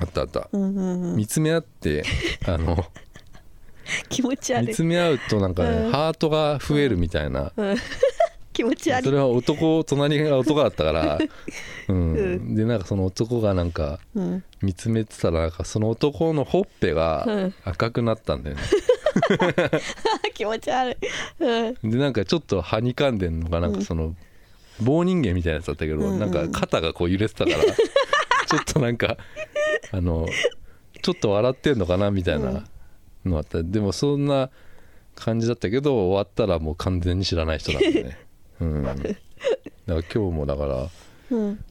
あったあった。うんうんうん。見つめ合って あの気持ち悪い。見つめ合うとなんかね、うん。ハートが増えるみたいな、うん。気持ち悪い。それは男隣が男だったから、うん。うん。でなんかその男がなんかうん。見つめてたらなんかその男のほっぺうがん。赤くなったんだよね、気持ち悪い。うん。でなんかちょっとはにかんでんのかなんかその棒人間みたいなやつだったけど、うんうん。なんか肩がこう揺れてたからちょっとなんかあのちょっと笑ってんのかなみたいなのあった。でもそんな感じだったけど終わったらもう完全に知らない人だったね。うん。だから今日もだからうん。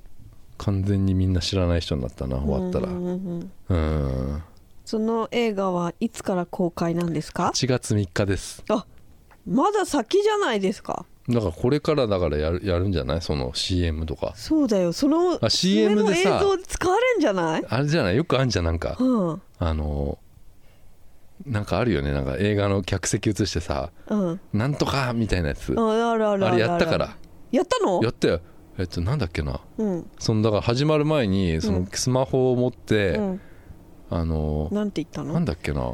完全にみんな知らない人になったな終わったら。うんその映画はいつから公開なんですか？8月3日です。あまだ先じゃないですか？だからこれからだからやるやるんじゃない？その CM とか。そうだよ。そのあ CM で映像で使われんじゃない？あれじゃないよくあんじゃんなんかうん。あのなんかあるよね。なんか映画の客席映してさうん「なんとか」みたいなやつ。ああるあるあれやったから。やったの？やったよ。えっとなんだっけな。うん。そのだから始まる前にそうのん。スマホを持って、うん。あのなんて言ったの？なんだっけな。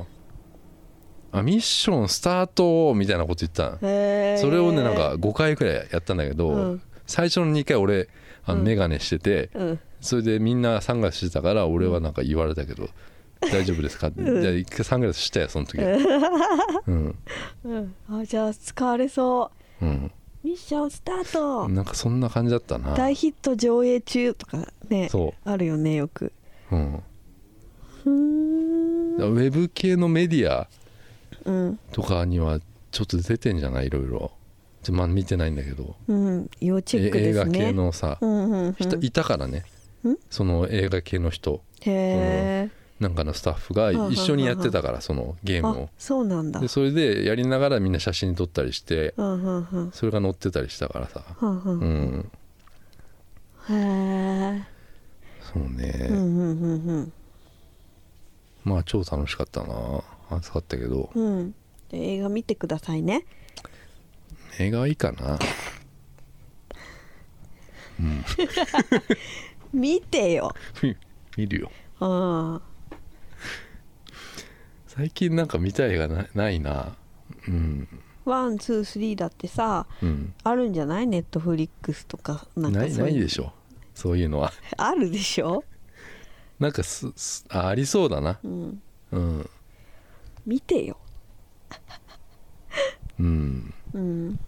あミッションスタートみたいなこと言ったの。へえそれをねなんか5回くらいやったんだけど、うん。最初の2回俺あのうん。眼鏡してて、うん。それでみんなサングラスしてたから俺はなんか言われたけど「大丈夫ですか?」って、うん。じゃあ一回サングラスしたよその時。うん。うん。あじゃあ使われそう。うん。ミッションスタート。なんかそんな感じだったな。大ヒット上映中とかねそあるよねよく。う、うん、ウェブ系のメディアうん。とかにはちょっと出てんじゃない？いろいろ。ちょまあ見てないんだけど、うん。要チェックえ映画ですね系のさ、うんうんうん。いたからね。ん？その映画系の人。へえなんかのスタッフが一緒にやってたからそのゲームあをそうなんだ。でそれでやりながらみんな写真撮ったりしてうんうんうん。それが載ってたりしたからさ。うんうんうん。へえそうね、うんうんうんまあ超楽しかったな。暑かったけど。うん。うんで映画見てくださいね。映画はいいかな。見てよ。見るよ。うん。最近なんか見たい映画なないな。うん。 one two three だってさうん。あるんじゃない？ Netflix とか。なんかないないでしょ。そういうのは。あるでしょ？なんかすすあありそうだな。うん。うん。見てようん。うん。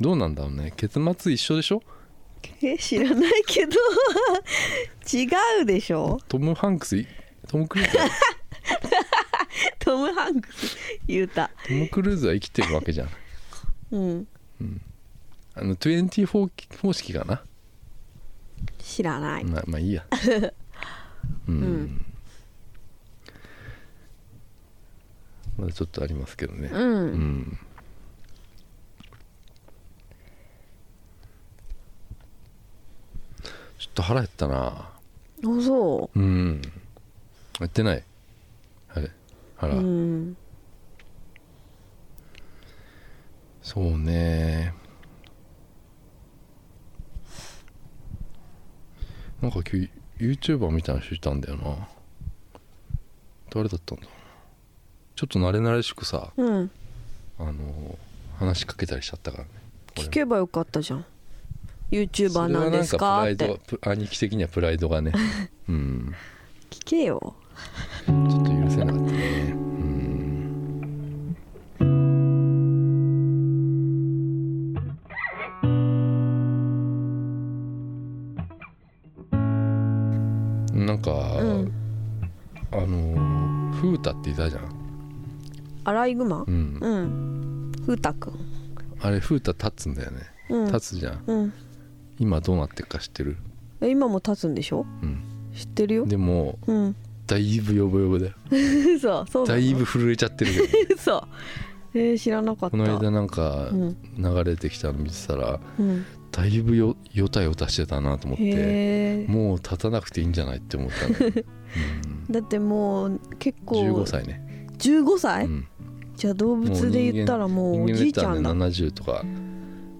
どうなんだろうね。結末一緒でしょ？え知らないけど。違うでしょ？トム・ハンクス？いトム・クルーズ？は トム・ハンクス言うた。トム・クルーズは生きてるわけじゃん。うん。あの24方式かな？知らない。まあまあいいや。うん、んまだちょっとありますけどね。ううん。んちょっと腹減ったな。あそう。ん。やってない。あれ腹、ううん。そうね。なんか今日 YouTuber みたいな人いたんだよな。誰だったんだろうちょっと慣れ慣れしくさうん。あの話しかけたりしちゃったからね。聞けばよかったじゃん。YouTuber なんなんですか？かプライドって。プ兄貴的にはプライドがね。うん。聞けよ。ちょっと許せなかったね。うん。なんか、うん。あの風太っていたじゃんアライグマ？うん。うん。風太くん。あれ風太立つんだよね。うん。立つじゃん。うん。今どうなってるか知ってる？え今も立つんでしょ？うん。知ってるよ。でもうん。だいぶヨボヨボだよ。嘘そうなの？だいぶ震えちゃってるけど。嘘。えー、知らなかった。この間なんかうん。流れてきたの見てたらうん。だいぶよよたよたしてたなと思ってへえもう立たなくていいんじゃないって思ったの、うん、だってもう結構15歳ね、15歳、うん、じゃあ動物で言ったらもうおじいちゃんだ。で言ったらね70とか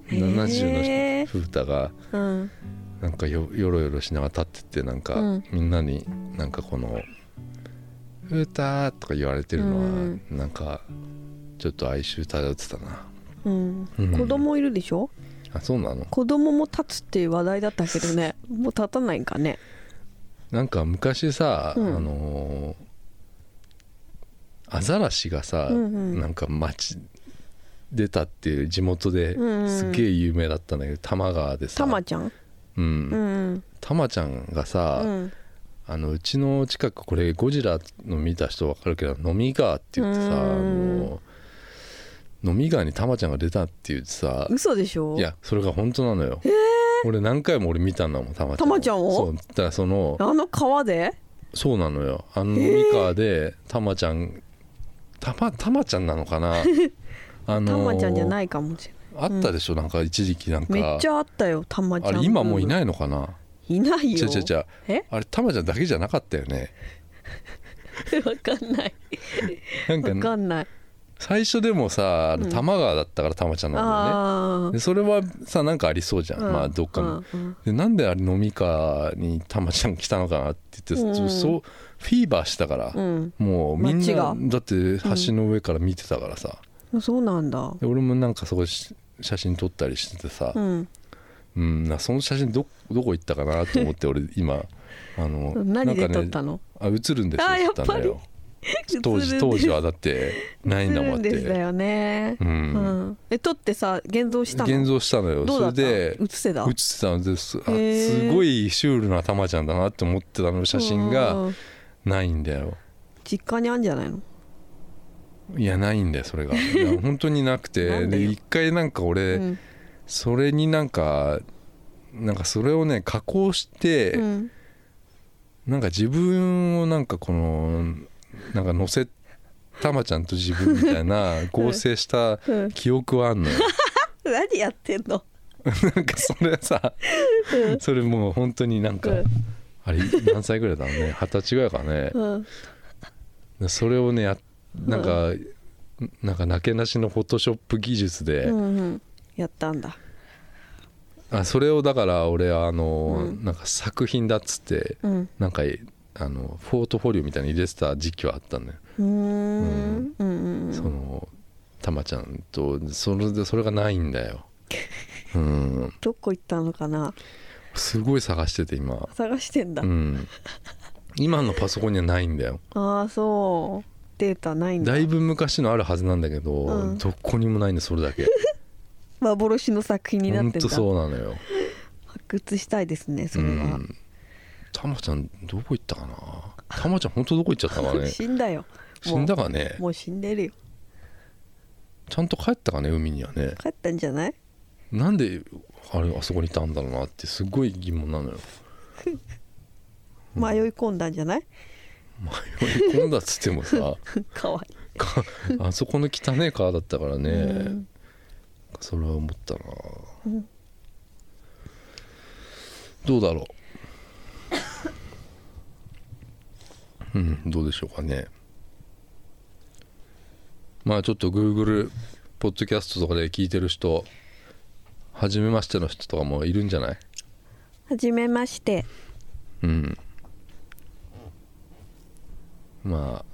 へー。70の風太がうん。なんかよよろよろしながら立っててなんか、うん。みんなになんかこの「風太」とか言われてるのは、うん。なんかちょっと哀愁漂ってたな、うん。うん。子供いるでしょ？あそうなの？子供も立つっていう話題だったけどね。もう立たないんかね。なんか昔さ、うん。あのーアザラシがさ、うんうん。なんか町出たっていう地元ですげえ有名だったんだけど多摩川でさ。たまちゃん？うん。うんたまちゃんがさ、うん。あのうちの近くこれゴジラの見た人分かるけど飲み川って言ってさ、あうん。の飲み川にたまちゃんが出たって言ってさ嘘でしょ？いやそれが本当なのよ、俺何回も俺見たんだもんたまちゃんちゃんを？そう。だからそのあの川で？そうなのよ。あの飲み川でたまちゃんたまたまちゃんなのかな？あのたまちゃんじゃないかもしれあったでしょ、なんか一時期なんか。ないめっちゃあったよたまちゃん。あれ今もういいないのかな？いいないよ。違う違う違う。え？あれたまちゃんだけじゃなかったよね。わかんない。なんかわかんない。最初でもさ多摩川だったからたまちゃんなんだよね、それはさなんかありそうじゃん、まあどっかの、うんでなんであれ飲み川にたまちゃん来たのかなって言って、うん。そうフィーバーしてたから、うん。もうみんなだって橋の上から見てたからさ、うん。そうなんだ。で俺もなんかそこし写真撮ったりしててさう、ん。うんなその写真どどこ行ったかなと思って 俺今あの何でなんかね撮ったのあ映るんですよあって言ったのよ。当時当時はだってないんだもん映るんですだよね。ううん。んえ撮ってさ現像したの？現像したのよ。どうだった？それで映せた？映ってたんですあすごいシュールなたまちゃんだなって思ってたの写真が。うんないんだよ。実家にあんじゃないの？いやないんだよそれが。いや 本当になくなてんで一回なんか俺、うん。それになんかなんかそれをね加工して、うん。なんか自分をなんかこのなんか乗せたまちゃんと自分みたいな合成したうん。記憶はあんのよ。何やってんの？なんかそれさそれもう本当になんか、うんあれ何歳ぐらいだろうね。二十歳ぐらいかね、うん。それをねやなんか、なんかなけなしのフォトショップ技術で、うんうん。やったんだ。あそれをだから俺あの、うん。なんか作品だっつってうん。なんかあのフォートフォリオみたいに入れてた時期はあったんだよ、うーんうんうん。そのたまちゃんとそれでそれがないんだよ。うん。どこ行ったのかなすごい探してて今。探してんだ、うん。今のパソコンにはないんだよ。ああそう。データないんだ。だいぶ昔のあるはずなんだけど、うん。どこにもないんだそれだけ。幻の作品になってんだ。ほんとそうなのよ。発掘したいですねそれは、うん。たまちゃんどこ行ったかな？たまちゃん本当どこ行っちゃったかね？死んだよ。死んだかね？もう死んでるよ。ちゃんと帰ったかね海にはね。帰ったんじゃない？なんであれあそこにいたんだろうなってすごい疑問なのよ。迷い込んだんじゃない？迷い込んだっつってもさ かわいかあそこの汚い川だったからね、い、うん。それは思ったな、うん。どうだろう。うんどうでしょうかね。まあちょっと Google ポッドキャストとかで聞いてる人初めましての人とかもいるんじゃない？はじめまして。うん。ま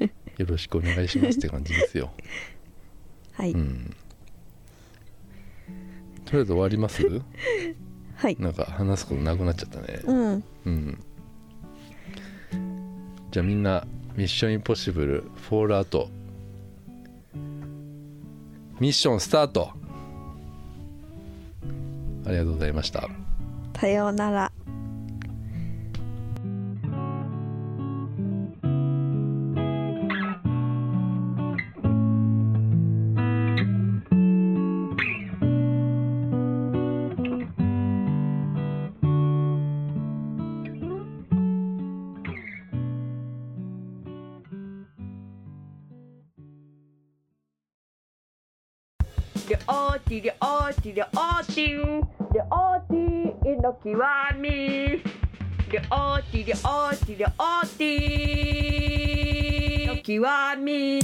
あ よろしくお願いしますって感じですよ。はい、うん。とりあえず終わります？はい。なんか話すことなくなっちゃったね。うん。うん。じゃあみんなミッションインポッシブルフォールアウト。ミッションスタートありがとうございました。さようなら。りょうてりょうていのきわみりょうてりょうてりょうてのきわみ